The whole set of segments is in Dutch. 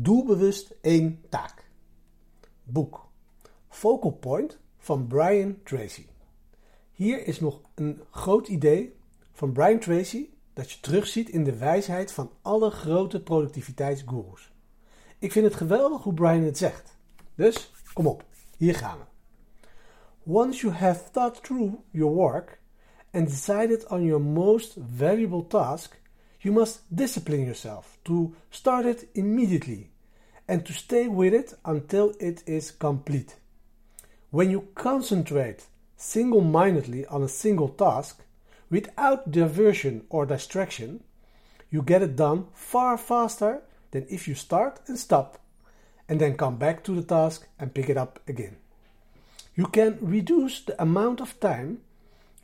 Doelbewust één taak. Boek. Focal Point van Brian Tracy. Hier is nog een groot idee van Brian Tracy dat je terugziet in de wijsheid van alle grote productiviteitsgoeroes. Ik vind het geweldig hoe Brian het zegt. Dus kom op, hier gaan we. Once you have thought through your work and decided on your most valuable task, you must discipline yourself to start it immediately and to stay with it until it is complete. When you concentrate single mindedly on a single task, without diversion or distraction, you get it done far faster than if you start and stop and then come back to the task and pick it up again. You can reduce the amount of time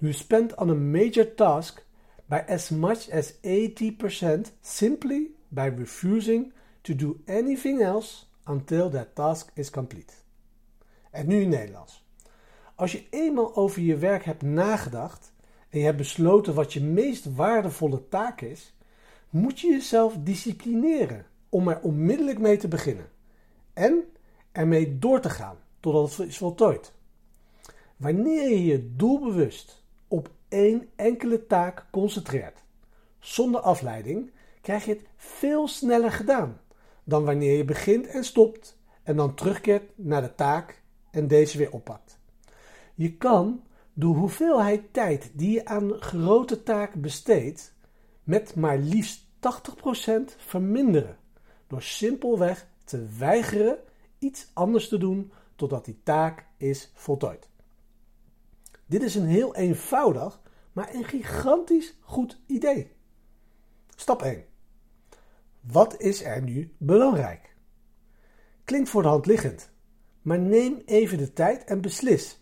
you spend on a major task by as much as 80% simply by refusing to do anything else until that task is complete. En nu in Nederlands. Als je eenmaal over je werk hebt nagedacht en je hebt besloten wat je meest waardevolle taak is, moet je jezelf disciplineren om er onmiddellijk mee te beginnen en ermee door te gaan totdat het is voltooid. Wanneer je je doelbewust op één enkele taak concentreert, zonder afleiding, krijg je het veel sneller gedaan dan wanneer je begint en stopt en dan terugkeert naar de taak en deze weer oppakt. Je kan de hoeveelheid tijd die je aan grote taken besteedt met maar liefst 80% verminderen door simpelweg te weigeren iets anders te doen totdat die taak is voltooid. Dit is een heel eenvoudig, maar een gigantisch goed idee. Stap 1. Wat is er nu belangrijk? Klinkt voor de hand liggend, maar neem even de tijd en beslis.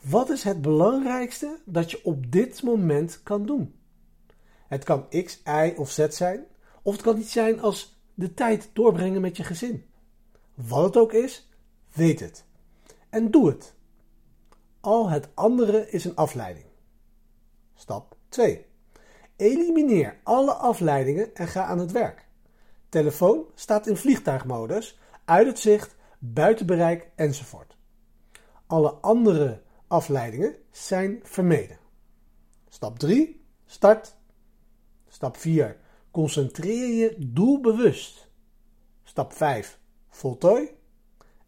Wat is het belangrijkste dat je op dit moment kan doen? Het kan X, Y of Z zijn, of het kan iets zijn als de tijd doorbrengen met je gezin. Wat het ook is, weet het. En doe het. Al het andere is een afleiding. Stap 2. Elimineer alle afleidingen en ga aan het werk. Telefoon staat in vliegtuigmodus, uit het zicht, buiten bereik enzovoort. Alle andere afleidingen zijn vermeden. Stap 3. Start. Stap 4. Concentreer je doelbewust. Stap 5. Voltooi.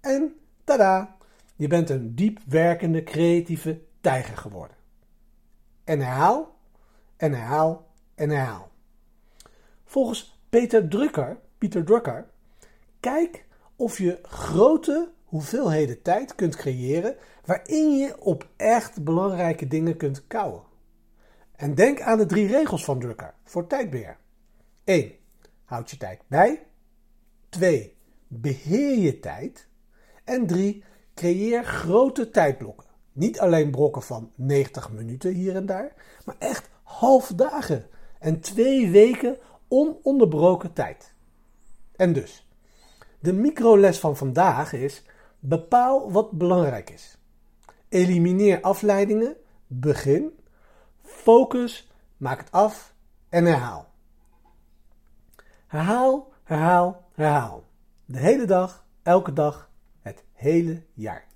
En tada! Je bent een diep werkende creatieve tijger geworden. En herhaal, en herhaal, en herhaal. Volgens Peter Drucker, Pieter Drucker, kijk of je grote hoeveelheden tijd kunt creëren waarin je op echt belangrijke dingen kunt kouwen. En denk aan de drie regels van Drucker voor tijdbeheer. 1. Houd je tijd bij. 2. Beheer je tijd. En 3. Creëer grote tijdblokken. Niet alleen brokken van 90 minuten hier en daar, maar echt half dagen en twee weken ononderbroken tijd. En dus, de microles van vandaag is: bepaal wat belangrijk is. Elimineer afleidingen, begin, focus, maak het af en herhaal. Herhaal, herhaal, herhaal. De hele dag, elke dag, het hele jaar.